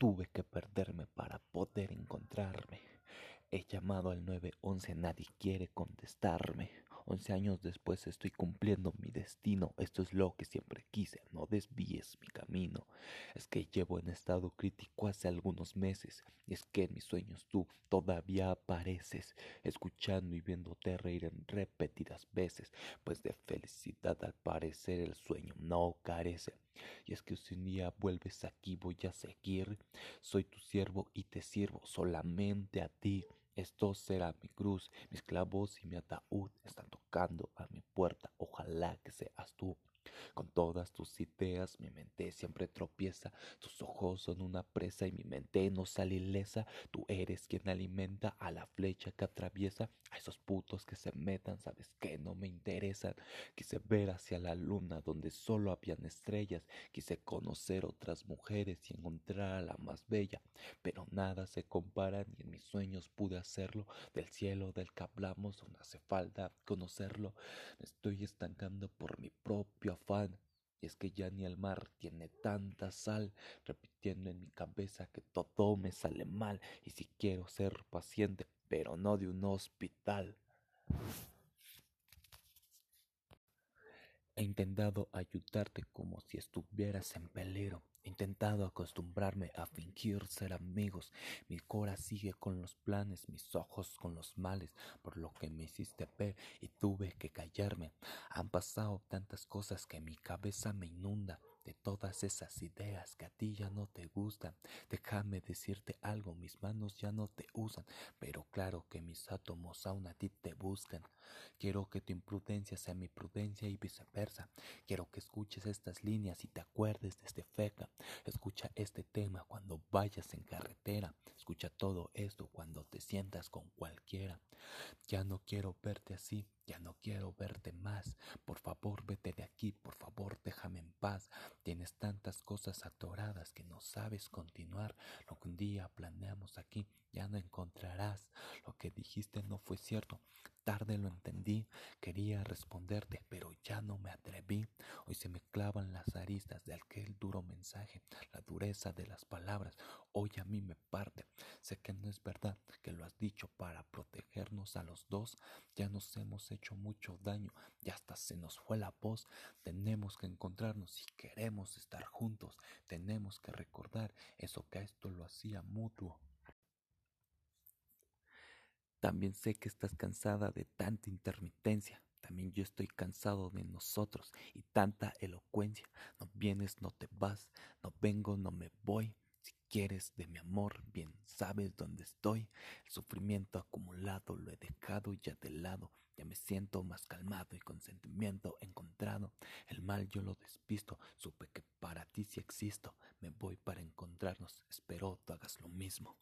tuve que perderme para poder encontrarme. He llamado al 911, nadie quiere contestarme. Once años después estoy cumpliendo mi destino. Esto es lo que siempre quise, no desvíes mi camino. Es que llevo en estado crítico hace algunos meses. Y es que en mis sueños tú todavía apareces, escuchando y viéndote reír en repetidas veces. Pues de felicidad al parecer el sueño no carece. Es que si un día vuelves aquí voy a seguir. Soy tu siervo y te sirvo solamente a ti. Esto será mi cruz, mis clavos y mi ataúd están tocando a mi puerta. Ojalá que seas tú. Con todas tus ideas mi mente siempre tropieza, tus ojos son una presa y mi mente no sale ilesa, tú eres quien alimenta a la flecha que atraviesa, a esos putos que se metan, sabes que no me interesan, quise ver hacia la luna donde solo habían estrellas, quise conocer otras mujeres y encontrar a la más bella, pero nada se compara ni en mis sueños pude hacerlo, del cielo del que hablamos no hace falta conocerlo, me estoy estancando por mi propio afán. Y es que ya ni el mar tiene tanta sal, repitiendo en mi cabeza que todo me sale mal y si quiero ser paciente, pero no de un hospital. He intentado ayudarte como si estuvieras en peligro. He intentado acostumbrarme a fingir ser amigos. Mi cora sigue con los planes, mis ojos con los males, por lo que me hiciste ver y tuve que callarme. Han pasado tantas cosas que mi cabeza me inunda todas esas ideas que a ti ya no te gustan. Déjame decirte algo, mis manos ya no te usan, pero claro que mis átomos aún a ti te buscan. Quiero que tu imprudencia sea mi prudencia y viceversa. Quiero que escuches estas líneas y te acuerdes de este feca. Escucha este tema cuando vayas en carretera. Escucha todo esto cuando te sientas con cualquiera. Ya no quiero verte así. Ya no quiero verte más. Por favor, vete de aquí favor, déjame en paz. Tienes tantas cosas atoradas que no sabes continuar. Lo que un día planeamos aquí ya no encontrarás. Lo que dijiste no fue cierto. Tarde lo entendí. Quería responderte, pero ya no me atreví. Hoy se me clavan las aristas de aquel duro mensaje. La dureza de las palabras hoy a mí me parte. Sé que no es verdad que lo has dicho para a los dos. Ya nos hemos hecho mucho daño y hasta se nos fue la voz. Tenemos que encontrarnos si queremos estar juntos. Tenemos que recordar eso que a esto lo hacía mutuo. También sé que estás cansada de tanta intermitencia. También yo estoy cansado de nosotros y tanta elocuencia. No vienes, no te vas, no vengo, no me voy. Si quieres de mi amor, bien sabes dónde estoy. El sufrimiento acumulado lo he dejado ya de lado. Ya me siento más calmado y con sentimiento encontrado. El mal yo lo despisto. Supe que para ti sí existo. Me voy para encontrarnos. Espero tú hagas lo mismo.